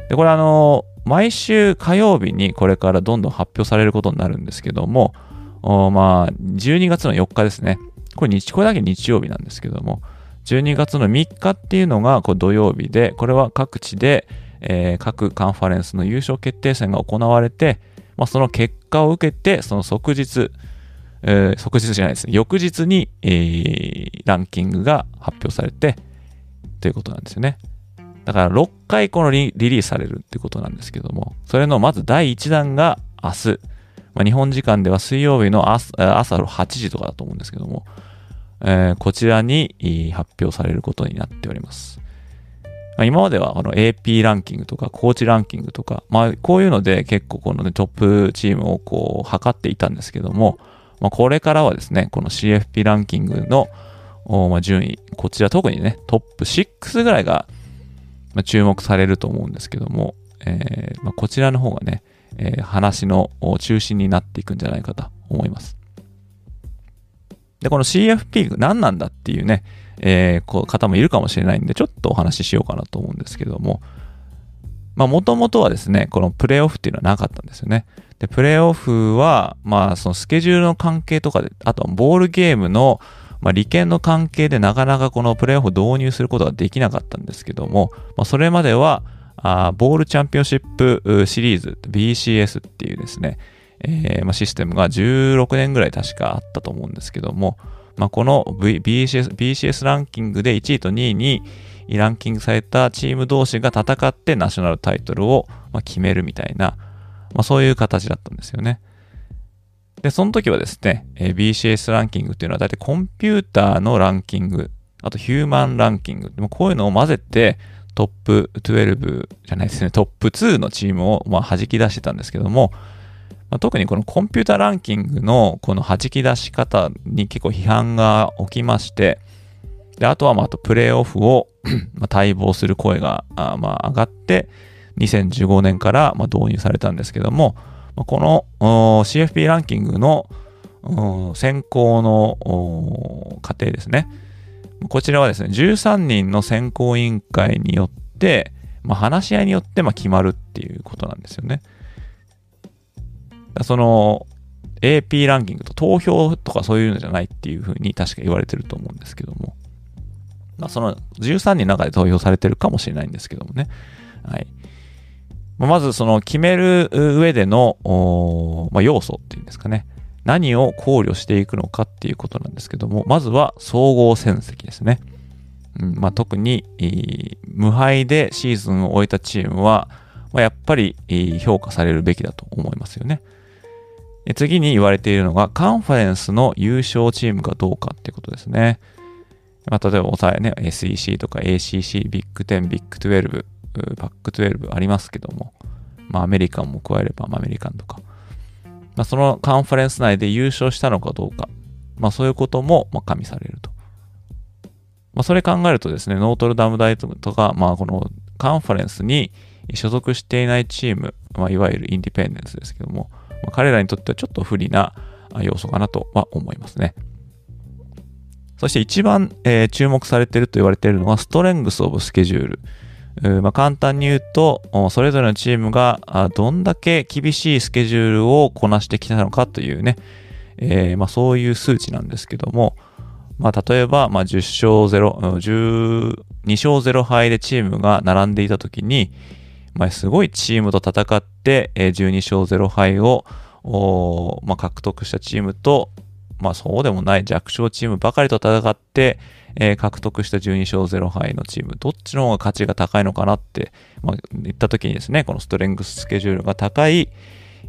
で、これあの、毎週火曜日にこれからどんどん発表されることになるんですけども、まあ、12月の4日ですね。これ日、これだけ日曜日なんですけども、12月の3日っていうのがこう土曜日で、これは各地で、えー各カンファレンスの優勝決定戦が行われて、まあ、その結果を受けて、その即日、えー即日じゃないですね、翌日に、えーランキングが発表されて、ということなんですよね。だから6回このリリースされるってことなんですけども、それのまず第1弾が明日、まあ、日本時間では水曜日の朝朝8時とかだと思うんですけども、えーこちらに発表されることになっております。まあ今まではこの AP ランキングとかコーチランキングとか、まあこういうので結構この、ね、トップチームをこう測っていたんですけども、まあ、これからはですね、この CFP ランキングのま順位、こちら特にね、トップ6ぐらいが、ま、注目されると思うんですけども、えーまあ、こちらの方がね、えー話の中心になっていくんじゃないかと思います。で、この CFP 何なんだっていうね、えーこう方もいるかもしれないんで、ちょっとお話ししようかなと思うんですけども、まあ、もともとはですね、このプレイオフっていうのはなかったんですよね。で、プレイオフは、まあ、そのスケジュールの関係とかで、あとボールゲームの、まあ、利権の関係でなかなかこのプレイオフ導入することができなかったんですけども、まあ、それまでは、あーボールチャンピオンシップシリーズ、BCS っていうですね、えーまあ、システムが16年ぐらい確かあったと思うんですけども、まあ、この、v、BCS, BCS ランキングで1位と2位にランキングされたチーム同士が戦ってナショナルタイトルを決めるみたいな、まあ、そういう形だったんですよね。で、その時はですね、BCS ランキングっていうのは大体コンピューターのランキング、あとヒューマンランキング、もこういうのを混ぜてトップ12じゃないですね、トップ2のチームをまあ弾き出してたんですけども、まあ、特にこのコンピューターランキングのこの弾き出し方に結構批判が起きまして、で、あとはまあ、あとプレイオフを待望する声があまあ上がって、2015年からま導入されたんですけども、まこの CFP ランキングの選考の過程ですね。こちらはですね、13人の選考委員会によって、まあ、話し合いによってま決まるっていうことなんですよね。その AP ランキングと投票とかそういうのじゃないっていうふうに確か言われてると思うんですけども。まあ、その13人の中で投票されてるかもしれないんですけどもね。はい。まずその決める上での、まあ、要素っていうんですかね。何を考慮していくのかっていうことなんですけども、まずは総合戦績ですね。うんまあ、特に、無敗でシーズンを終えたチームは、まあ、やっぱり、評価されるべきだと思いますよね。次に言われているのが、カンファレンスの優勝チームかどうかってことですね。まあ、例えば、抑えね、SEC とか ACC、ビッグ10、ビッグ12、パック12ありますけども、まあアメリカンも加えれば、ま、アメリカンとか、まあ、そのカンファレンス内で優勝したのかどうか、まあそういうことも、まあ、加味されると。まあそれ考えるとですね、ノートルダム大とか、まあこのカンファレンスに所属していないチーム、まあいわゆるインディペンデンスですけども、まあ、彼らにとってはちょっと不利な要素かなとは思いますね。そして一番、えー、注目されていると言われているのはストレングス・オブ・スケジュール。まあ、簡単に言うと、それぞれのチームがどんだけ厳しいスケジュールをこなしてきたのかというね、えー、まあ、そういう数値なんですけども、まあ、例えば、まあ、10勝0、12勝0敗でチームが並んでいたときに、まあ、すごいチームと戦って、12勝0敗を、まあ、獲得したチームと、まあ、そうでもない弱小チームばかりと戦って、えー、獲得した12勝0敗のチーム、どっちの方が価値が高いのかなって、まあ、言った時にですね、このストレングススケジュールが高い、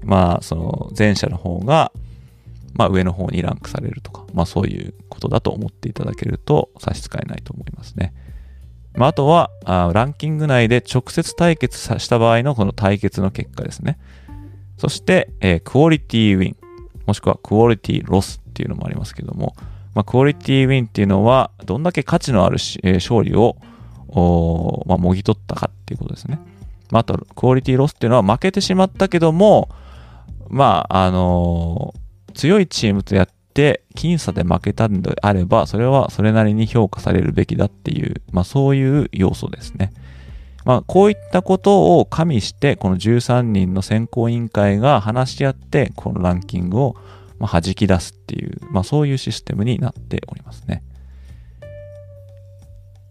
まあ、その前者の方が、まあ、上の方にランクされるとか、まあ、そういうことだと思っていただけると差し支えないと思いますね。まあ、あとはあ、ランキング内で直接対決した場合のこの対決の結果ですね。そして、えー、クオリティウィン、もしくはクオリティロスっていうのもありますけども、まあ、クオリティウィンっていうのは、どんだけ価値のある、勝利を、まあ、もぎ取ったかっていうことですね。まあ、あと、クオリティロスっていうのは負けてしまったけども、まあ、あのー、強いチームとやって、僅差で負けたんであれば、それはそれなりに評価されるべきだっていう、まあ、そういう要素ですね。まあ、こういったことを加味して、この13人の選考委員会が話し合って、このランキングをまあ、弾き出すっていう、まあ、そういうシステムになっておりますね。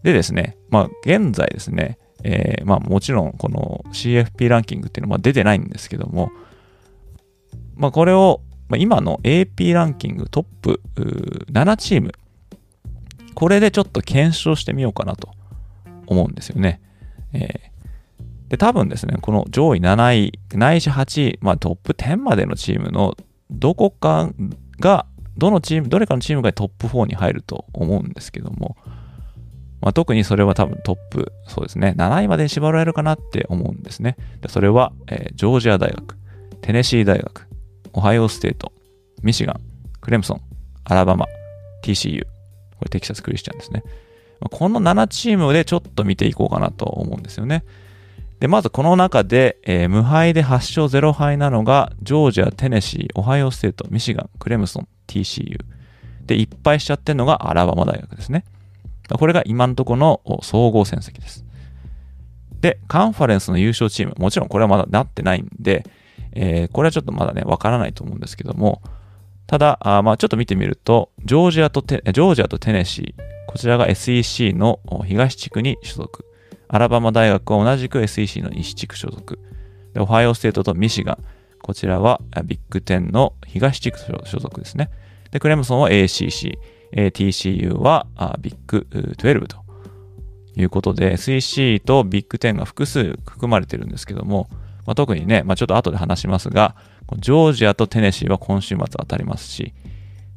でですね、まあ、現在ですね、えー、まあ、もちろんこの CFP ランキングっていうのは出てないんですけども、まあ、これを、まあ、今の AP ランキングトップ7チーム、これでちょっと検証してみようかなと思うんですよね。えー、で、多分ですね、この上位7位、ないし8位、まあトップ10までのチームのどこかが、どのチーム、どれかのチームがトップ4に入ると思うんですけども、まあ、特にそれは多分トップ、そうですね、7位まで絞られるかなって思うんですね。でそれは、えー、ジョージア大学、テネシー大学、オハイオステート、ミシガン、クレムソン、アラバマ、TCU、これテキサスクリスチャンですね。この7チームでちょっと見ていこうかなと思うんですよね。で、まずこの中で、えー、無敗で8勝0敗なのが、ジョージア、テネシー、オハイオステート、ミシガン、クレムソン、TCU。で、いっぱいしちゃってるのがアラバマ大学ですね。これが今のところの総合戦績です。で、カンファレンスの優勝チーム、もちろんこれはまだなってないんで、えー、これはちょっとまだね、わからないと思うんですけども、ただ、あまあちょっと見てみると、ジョージアとテ、ジョージアとテネシー、こちらが SEC の東地区に所属。アラバマ大学は同じく SEC の西地区所属。で、オハイオステートとミシガン。こちらはビッグ10の東地区所属ですね。で、クレムソンは ACC。TCU はビッグ12ということで、SEC とビッグ10が複数含まれてるんですけども、まあ、特にね、まあ、ちょっと後で話しますが、ジョージアとテネシーは今週末当たりますし、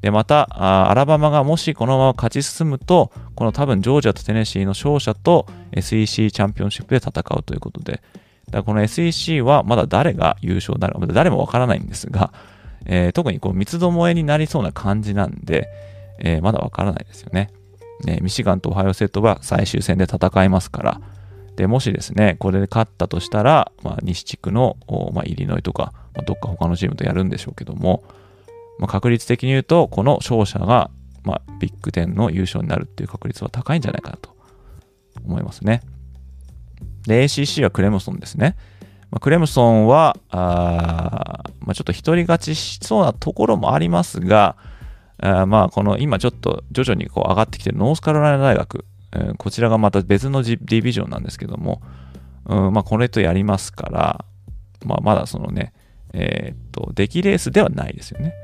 で、また、アラバマがもしこのまま勝ち進むと、この多分ジョージアとテネシーの勝者と SEC チャンピオンシップで戦うということで、だからこの SEC はまだ誰が優勝になるか、まだ誰もわからないんですが、えー、特にこう三つどもえになりそうな感じなんで、えー、まだわからないですよね。ねミシガンとオハイオセットは最終戦で戦いますから、で、もしですね、これで勝ったとしたら、まあ、西地区の、まあ、イリノイとか、まあ、どっか他のチームとやるんでしょうけども、まあ、確率的に言うと、この勝者が、まあ、ビッグ10の優勝になるっていう確率は高いんじゃないかなと思いますね。で、ACC はクレムソンですね。まあ、クレムソンは、あまあ、ちょっと一人勝ちしそうなところもありますが、あまあ、この今ちょっと徐々にこう上がってきてるノースカロライナ大学、えー、こちらがまた別のディビジョンなんですけども、うんまあ、これとやりますから、まあ、まだそのね、えー、っと、出来レースではないですよね。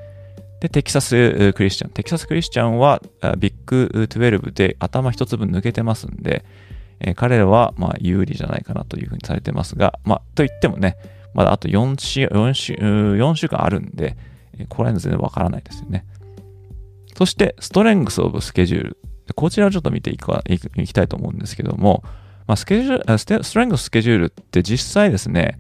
で、テキサスクリスチャン。テキサスクリスチャンはビッグ12で頭一つ分抜けてますんで、えー、彼らはまあ有利じゃないかなというふうにされてますが、まあ、と言ってもね、まだあと4週 ,4 週 ,4 週間あるんで、え、これは全然わからないですよね。そして、ストレングスオブスケジュール。こちらをちょっと見ていかいきたいと思うんですけども、まあ、スケジュールストレングススケジュールって実際ですね、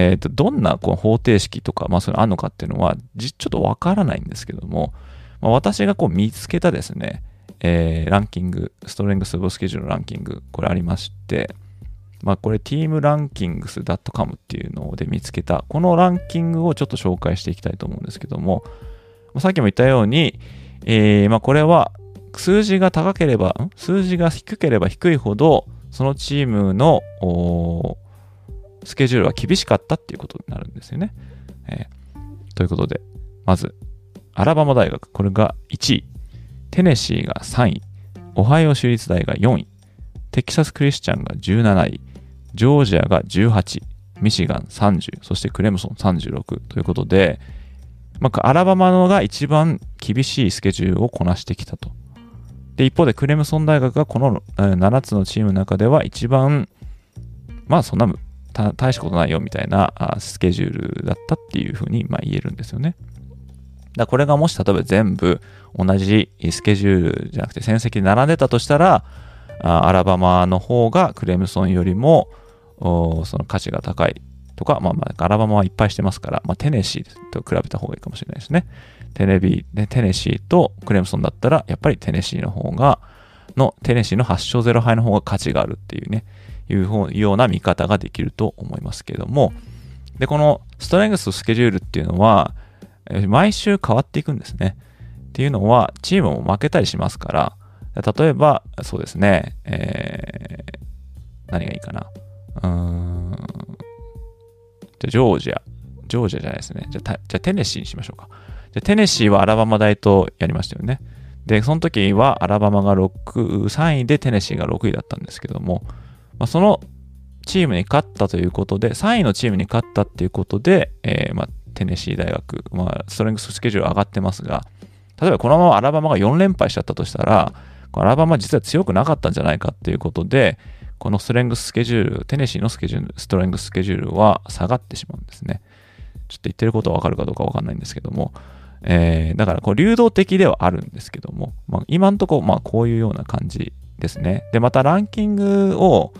えー、とどんなこう方程式とか、まあ、それあるのかっていうのは、ちょっとわからないんですけども、まあ、私がこう見つけたですね、えー、ランキング、ストレングス・オブ・スケジュールのランキング、これありまして、まあ、これ、ティームランキングス .com っていうので見つけた、このランキングをちょっと紹介していきたいと思うんですけども、さっきも言ったように、えー、まあ、これは数字が高ければ、数字が低ければ低いほど、そのチームのスケジュールは厳しかったっていうことになるんですよね。えー、ということで、まず、アラバマ大学、これが1位、テネシーが3位、オハイオ州立大が4位、テキサス・クリスチャンが17位、ジョージアが18、ミシガン30、そしてクレムソン36ということで、まあ、アラバマのが一番厳しいスケジュールをこなしてきたと。で、一方でクレムソン大学がこの7つのチームの中では一番、まあそんな大したことないよみたいなスケジュールだったっていうふうにま言えるんですよね。だこれがもし例えば全部同じスケジュールじゃなくて戦績並んでたとしたら、アラバマの方がクレムソンよりもその価値が高いとか、まあ、まあ、アラバマはいっぱいしてますから、まあ、テネシーと比べた方がいいかもしれないですね。テネビー、テネシーとクレムソンだったら、やっぱりテネシーの方が、の、テネシーの8勝0敗の方が価値があるっていうね、いうような見方ができると思いますけれども、で、このストレングススケジュールっていうのは、毎週変わっていくんですね。っていうのは、チームも負けたりしますから、例えば、そうですね、えー、何がいいかな。うーん、じゃジョージア。ジョージアじゃないですね。じゃじゃテネシーにしましょうか。じゃテネシーはアラバマ大とやりましたよね。で、その時はアラバマが6、3位でテネシーが6位だったんですけども、まあ、そのチームに勝ったということで、3位のチームに勝ったっていうことで、えー、まあ、テネシー大学、まあ、ストレングススケジュール上がってますが、例えばこのままアラバマが4連敗しちゃったとしたら、アラバマ実は強くなかったんじゃないかっていうことで、このストレングススケジュール、テネシーのスケジュール、ストレングススケジュールは下がってしまうんですね。ちょっと言ってることはわかるかどうかわかんないんですけども、えー、だからこう流動的ではあるんですけども、まあ、今んとこまあこういうような感じですね。で、またランキングを、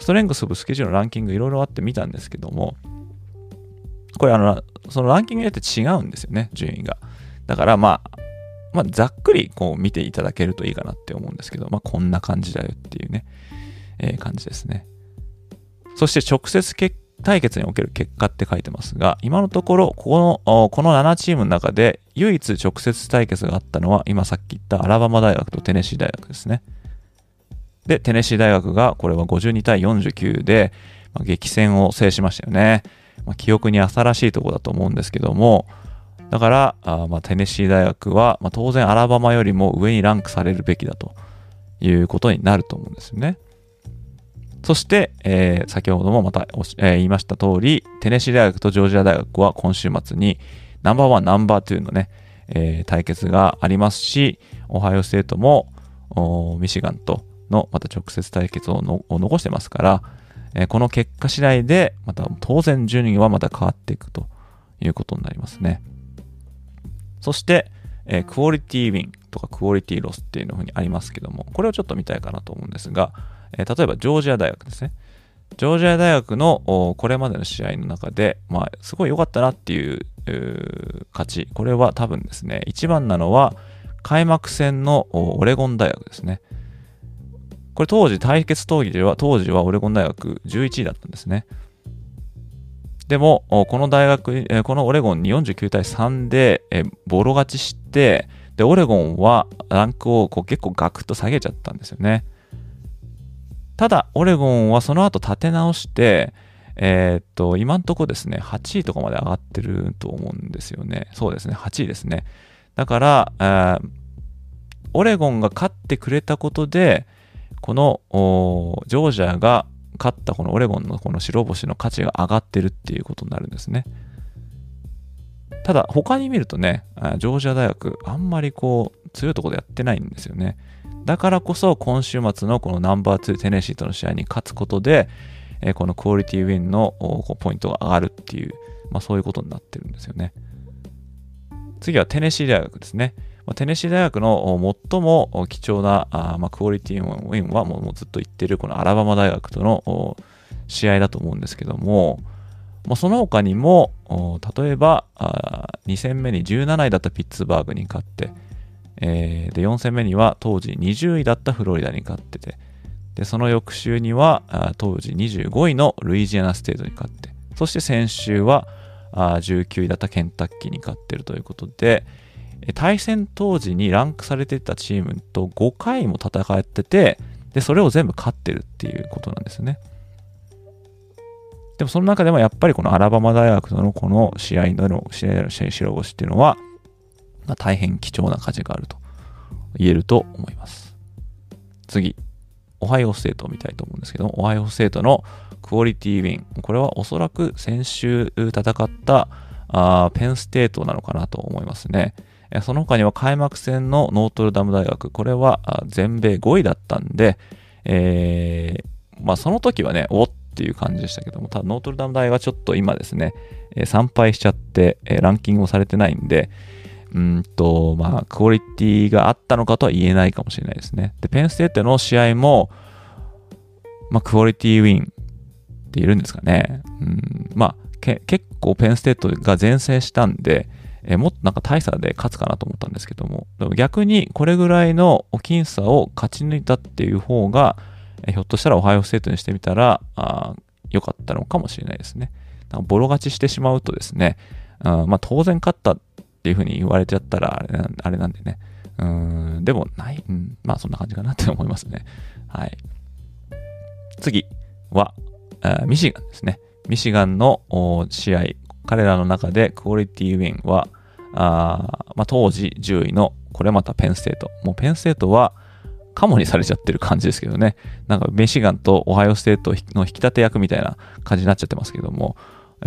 ストレングスオブスケジュールのランキングいろいろあって見たんですけども、これあの、そのランキングによって違うんですよね、順位が。だからまあ、まあ、ざっくりこう見ていただけるといいかなって思うんですけど、まあ、こんな感じだよっていうね、えー、感じですね。そして直接対決における結果って書いてますが、今のところ、この、この7チームの中で唯一直接対決があったのは、今さっき言ったアラバマ大学とテネシー大学ですね。で、テネシー大学が、これは52対49で、まあ、激戦を制しましたよね。まあ、記憶に新しいところだと思うんですけども、だから、あまあ、テネシー大学は、まあ、当然アラバマよりも上にランクされるべきだということになると思うんですよね。そして、えー、先ほどもまた、えー、言いました通り、テネシー大学とジョージア大学は今週末にナンバーワン、ナンバーツーのね、えー、対決がありますし、オハイオステートもミシガンとのまた直接対決を残してますから、え、この結果次第で、また当然順位はまた変わっていくということになりますね。そして、え、クオリティウィンとかクオリティロスっていうのにありますけども、これをちょっと見たいかなと思うんですが、え、例えばジョージア大学ですね。ジョージア大学のこれまでの試合の中で、まあ、すごい良かったなっていう勝ち。これは多分ですね、一番なのは開幕戦のオレゴン大学ですね。これ当時対決闘技では、当時はオレゴン大学11位だったんですね。でも、この大学、このオレゴンに49対3でボロ勝ちして、で、オレゴンはランクをこう結構ガクッと下げちゃったんですよね。ただ、オレゴンはその後立て直して、えー、っと、今んとこですね、8位とかまで上がってると思うんですよね。そうですね、8位ですね。だから、えー、オレゴンが勝ってくれたことで、このジョージアが勝ったこのオレゴンのこの白星の価値が上がってるっていうことになるんですね。ただ、他に見るとね、ジョージア大学、あんまりこう、強いところでやってないんですよね。だからこそ今週末のこのナンバー2テネシーとの試合に勝つことで、え、このクオリティウィンのポイントが上がるっていう、まあ、そういうことになってるんですよね。次はテネシー大学ですね。テネシー大学の最も貴重な、 quality win はもうずっと言ってるこのアラバマ大学との試合だと思うんですけども、その他にも、例えば2戦目に17位だったピッツバーグに勝って、えー、で4戦目には当時20位だったフロリダに勝ってて、でその翌週には当時25位のルイジアナステートに勝って、そして先週は19位だったケンタッキーに勝ってるということで、対戦当時にランクされてたチームと5回も戦ってて、で、それを全部勝ってるっていうことなんですね。でもその中でもやっぱりこのアラバマ大学とのこの試合での試合での白星っていうのは、まあ、大変貴重な価値があると言えると思います。次、オハイオステートを見たいと思うんですけど、オハイオステートのクオリティウィン。これはおそらく先週戦ったあペンステートなのかなと思いますね。その他には開幕戦のノートルダム大学。これは全米5位だったんで、えー、まあその時はね、おっていう感じでしたけども、ただノートルダム大はちょっと今ですね、3敗しちゃって、ランキングもされてないんで、うんと、まあ、クオリティがあったのかとは言えないかもしれないですね。で、ペンステートの試合も、まあ、 quality winっているんですかね。うん、まあ、結構ペンステートが前制したんで、えもっとなんか大差で勝つかなと思ったんですけども、でも逆にこれぐらいのお僅差を勝ち抜いたっていう方が、えひょっとしたらオハイオステートにしてみたら、あ良かったのかもしれないですね。ボロ勝ちしてしまうとですね、あまあ当然勝ったっていうふうに言われちゃったらあれなんでね。うん、でもない、うん、まあそんな感じかなって思いますね。はい。次は、ミシガンですね。ミシガンの試合、彼らの中でクオリティウィンは、あまあ、当時10位の、これまたペンステート。もうペンステートは、カモにされちゃってる感じですけどね。なんか、ミシガンとオハイオステートの引き立て役みたいな感じになっちゃってますけども、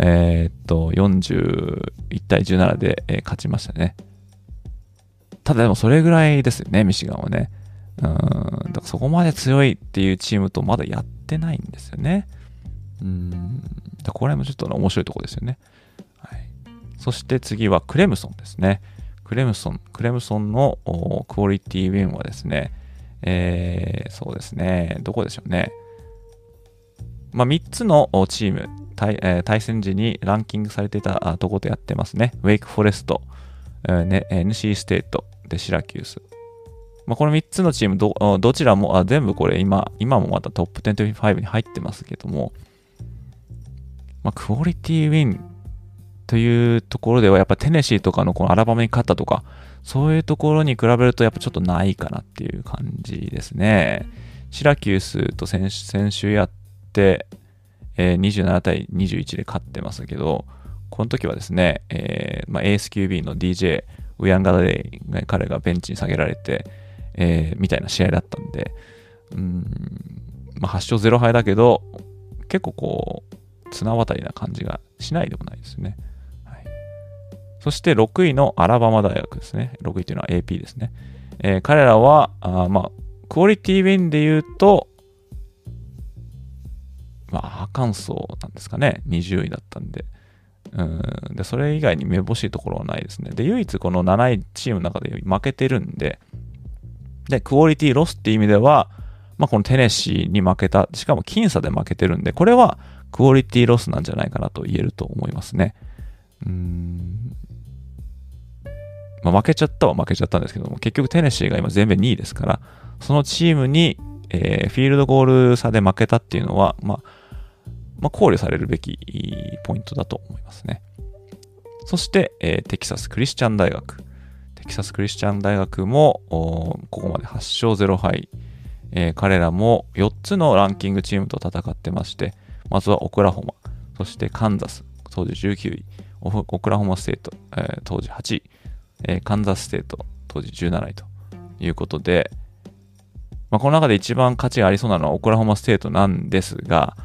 えー、っと、41対17で、え、勝ちましたね。ただでもそれぐらいですよね、ミシガンはね。うん、だからそこまで強いっていうチームとまだやってないんですよね。うん、これもちょっと面白いとこですよね。そして次はクレムソンですね。クレムソン、クレムソンのクオリティウィンはですね、えー、そうですね、どこでしょうね。まあ、3つのチーム対、えー、対戦時にランキングされてたところでやってますね。ウェイクフォレスト、えーね、NC ステート、で、シラキュース。まあ、この3つのチームど、どちらも、あ全部これ今、今もまたトップ1025に入ってますけども、まあ、 quality win というところでは、やっぱテネシーとかのこのアラバマに勝ったとか、そういうところに比べるとやっぱちょっとないかなっていう感じですね。シラキュースと先週やって、えー、27対21で勝ってますけど、この時はですね、えーまあ、ASQB の DJ ウヤンガダデイが彼がベンチに下げられて、えー、みたいな試合だったんで、うん、まあ、8勝0敗だけど、結構こう、綱渡りな感じがしないでもないですね。そして6位のアラバマ大学ですね。6位というのは AP ですね。えー、彼らは、あまあ、クオリティウィンで言うと、まあ、アカンソーなんですかね。20位だったんで。うんで、それ以外にめぼしいところはないですね。で、唯一この7位チームの中で負けてるんで、で、クオリティロスっていう意味では、まあ、このテネシーに負けた、しかも僅差で負けてるんで、これはクオリティロスなんじゃないかなと言えると思いますね。うん。まあ、負けちゃったは負けちゃったんですけども、結局テネシーが今全米2位ですから、そのチームに、えー、フィールドゴール差で負けたっていうのは、まあ、まあ、考慮されるべきポイントだと思いますね。そして、えー、テキサスクリスチャン大学。テキサスクリスチャン大学も、ここまで8勝0敗。えー、彼らも4つのランキングチームと戦ってまして、まずはオクラホマ、そしてカンザス、当時19位、オクラホマステート、えー、当時8位、えー、カンザスステート、当時17位ということで、まあ、この中で一番価値がありそうなのはオクラホマステートなんですが、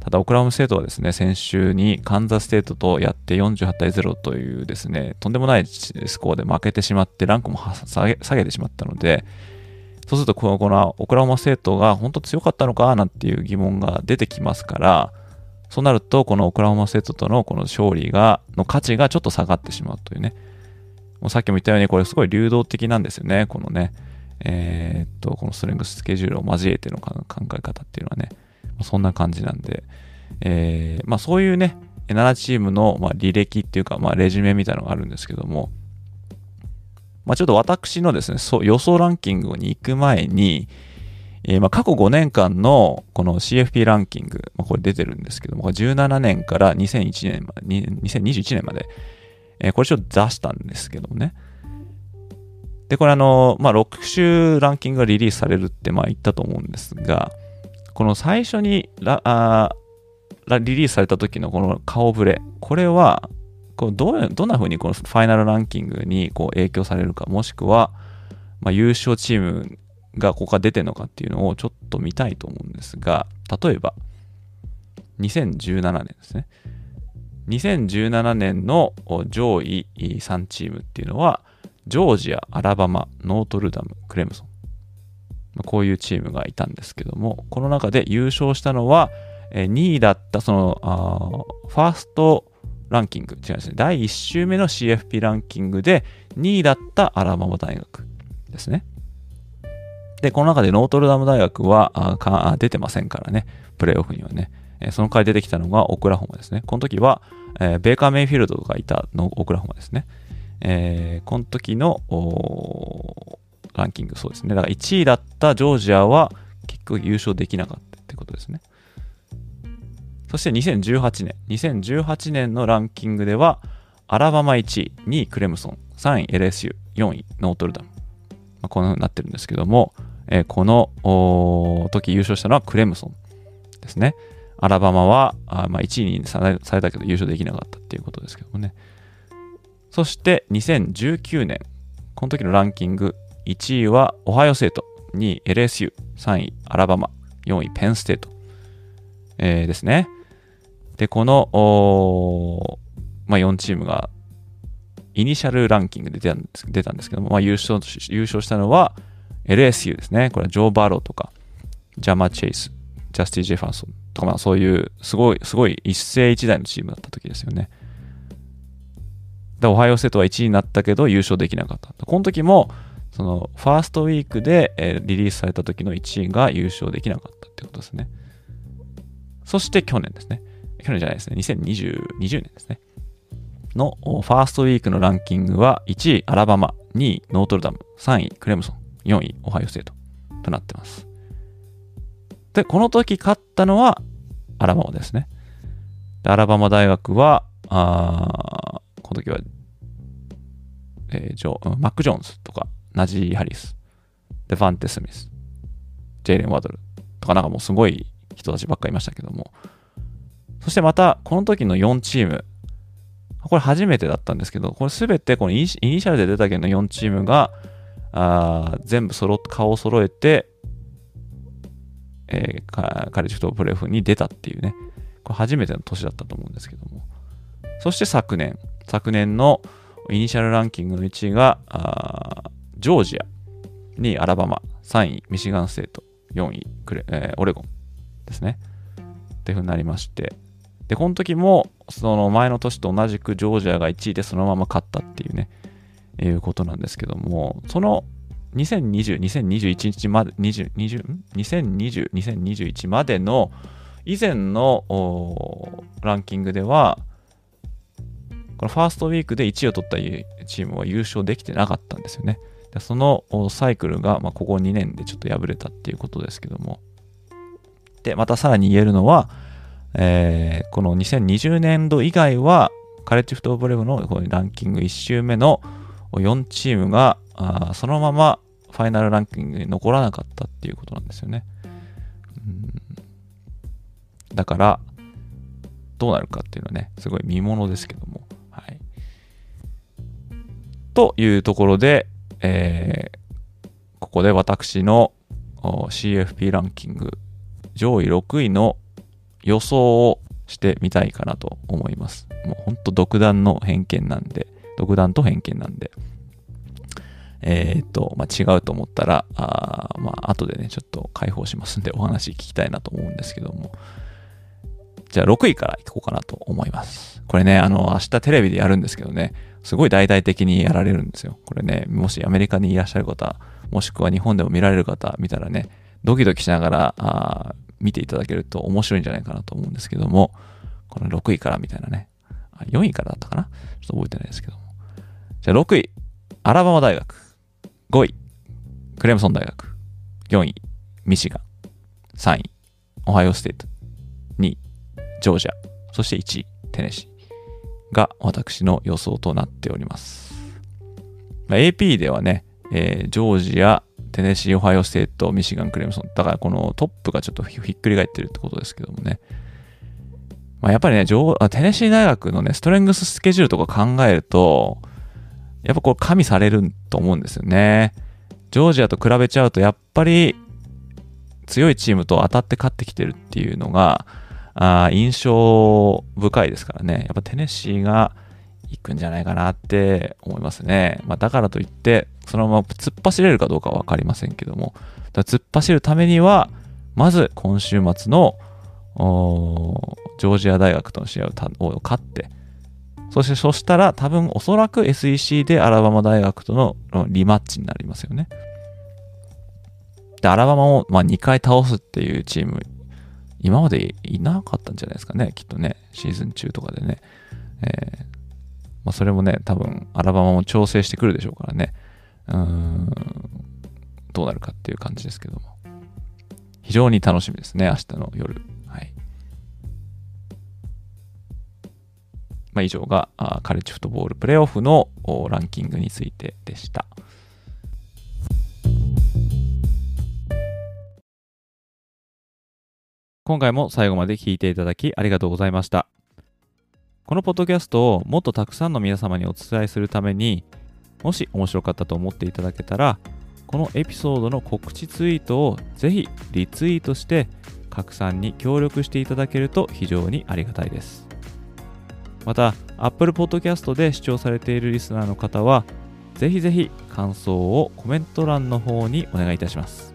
ただ、オクラホマステートはですね、先週にカンザスステートとやって48対0というですね、とんでもないスコアで負けてしまって、ランクも下げ下げてしまったので、そうするとこの、このオクラホマステートが本当強かったのかなんていう疑問が出てきますから、そうなると、このオクラホマステートとのこの勝利が、の価値がちょっと下がってしまうというね。もうさっきも言ったように、これすごい流動的なんですよね、このね。えー、っと、このストレングススケジュールを交えての考え方っていうのはね。そんな感じなんで、えー、まあそういうね、7チームの、まあ、履歴っていうか、まあ、レジュメみたいなのがあるんですけども、まあ、ちょっと私のですね、そ予想ランキングに行く前に、えー、まあ過去5年間のこの CFP ランキング、まあ、これ出てるんですけども、17年から2001年まで、2021年まで、えー、これちょっと出したんですけどね。で、これあの、まあ、6週ランキングがリリースされるってま言ったと思うんですが、この最初にラあリリースされた時のこの顔ぶれ、これは、こうどうどんな風にこのファイナルランキングにこう影響されるか、もしくは、ま、優勝チームがここから出てるのかっていうのをちょっと見たいと思うんですが、例えば、2017年ですね。2017年の上位3チームっていうのは、ジョージア、アラバマ、ノートルダム、クレムソン。まあこういうチームがいたんですけども、この中で優勝したのは、2位だったそのファーストランキング、違いますね。第1週目の CFP ランキングで2位だったアラバマ大学ですね。で、この中でノートルダム大学はあ出てませんからね、プレイオフにはね。その回出てきたのがオクラホマですね。この時は、えー、ベーカー・メイフィールドがいたのオクラホマですね。えー、この時のランキング、そうですね。だから1位だったジョージアは結局優勝できなかったってことですね。そして2018年。2018年のランキングでは、アラバマ1位、2位クレムソン、3位 LSU、4位ノートルダム。まあ、このようになってるんですけども、えー、この時優勝したのはクレムソンですね。アラバマはあ、まあ、1位にされたけど優勝できなかったっていうことですけどもね。そして2019年、この時のランキング、1位はオハイオ生徒、2位 LSU、3位アラバマ、4位ペンステート、えー、ですね。で、この、まあ、4チームがイニシャルランキングで出たんです出たんですけども、まあ、優勝優勝したのは LSU ですね。これはジョー・バローとか、ジャマ・チェイス、ジャスティ・ジェファーソンとか、まあそういうすごい、すごい一世一代のチームだった時ですよね。で、オハイオセットは1位になったけど優勝できなかった。この時も、そのファーストウィークで、えリリースされた時の1位が優勝できなかったってことですね。そして去年ですね。去年じゃないですね。2020 20年ですね。のファーストウィークのランキングは1位アラバマ、2位ノートルダム、3位クレムソン、4位オハイオステートとなってます。で、この時勝ったのはアラバマですね。でアラバマ大学は、あこの時は、えー、ジョマック・ジョーンズとか、ナジー・ハリス、デヴォンテ・スミス、ジェイレン・ワドルとかなんかもうすごい人たちばっかりいましたけども、そしてまた、この時の4チーム、これ初めてだったんですけど、これすべてこのイニシャルで出たけど4チームが、あ全部揃顔を揃えて、えー、カレッジフットプレーオフに出たっていうね、これ初めての年だったと思うんですけども。そして昨年、昨年のイニシャルランキングの1位が、ジョージア、2位アラバマ、3位。ミシガンステート、4位。クレ、えー、オレゴン。ですね。っていう風になりまして、で、この時も、その前の年と同じくジョージアが1位でそのまま勝ったっていうね、いうことなんですけども、その2020、2021日まで、20、20、2020、2021までの以前のランキングでは、このファーストウィークで1位を取ったチームは優勝できてなかったんですよね。そのサイクルが、まあ、ここ2年でちょっと敗れたっていうことですけども。で、またさらに言えるのは、えー、この2020年度以外は、カレッジフットボール部のランキング1周目の4チームがあそのままファイナルランキングに残らなかったっていうことなんですよね。うんだから、どうなるかっていうのはね、すごい見ものですけども。はい。というところで、えー、ここで私の CFP ランキング上位6位の予想をしてみたいかなと思います。もうほんと独断の偏見なんで、独断と偏見なんで、えー、っと、まあ、違うと思ったら、あまあ、後でね、ちょっと解放しますんでお話聞きたいなと思うんですけども、じゃあ6位からいこうかなと思います。これね、あの、明日テレビでやるんですけどね、すごい大々的にやられるんですよ。これね、もしアメリカにいらっしゃる方、もしくは日本でも見られる方見たらね、ドキドキしながら、あ見ていただけると面白いんじゃないかなと思うんですけども、この6位からみたいなね。4位からだったかな？ちょっと覚えてないですけども。じゃあ6位、アラバマ大学。5位、クレムソン大学。4位、ミシガン。3位、オハイオステート。2位、ジョージア。そして1位、テネシーが私の予想となっております。まあ、AP ではね、えー、ジョージア、テネシー、オハイオステート、ミシガン、クレムソン。だからこのトップがちょっとひっくり返ってるってことですけどもね。まあ、やっぱりね、テネシー大学のね、ストレングススケジュールとか考えると、やっぱこう加味されると思うんですよね。ジョージアと比べちゃうと、やっぱり強いチームと当たって勝ってきてるっていうのが、あ印象深いですからね。やっぱテネシーが行くんじゃないかなって思いますね。まあ、だからといって、そのまま突っ走れるかどうかはわかりませんけども、突っ走るためには、まず今週末のジョージア大学との試合を勝って、そして、そしたら多分おそらく SEC でアラバマ大学とのリマッチになりますよね。で、アラバマを、ま、2回倒すっていうチーム、今までいなかったんじゃないですかね、きっとね、シーズン中とかでね。えー、まあ、それもね、多分、アラバマも調整してくるでしょうからね。うーん、どうなるかっていう感じですけども。非常に楽しみですね、明日の夜。まあ、以上がカレッジフットボールプレーオフのランキングについてでした。今回も最後まで聞いていただきありがとうございました。このポッドキャストをもっとたくさんの皆様にお伝えするために、もし面白かったと思っていただけたら、このエピソードの告知ツイートをぜひリツイートして拡散に協力していただけると非常にありがたいです。また、Apple Podcast で視聴されているリスナーの方は、ぜひぜひ感想をコメント欄の方にお願いいたします。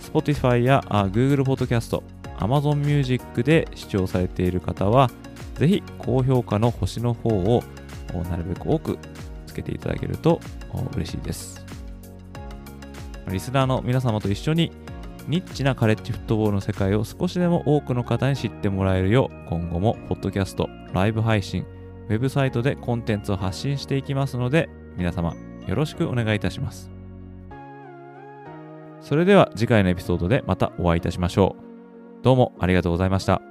Spotify や Google Podcast、Amazon Music で視聴されている方は、ぜひ高評価の星の方をなるべく多くつけていただけると嬉しいです。リスナーの皆様と一緒にニッチなカレッジフットボールの世界を少しでも多くの方に知ってもらえるよう、今後もポッドキャスト、ライブ配信、ウェブサイトでコンテンツを発信していきますので、皆様よろしくお願いいたします。それでは次回のエピソードでまたお会いいたしましょう。どうもありがとうございました。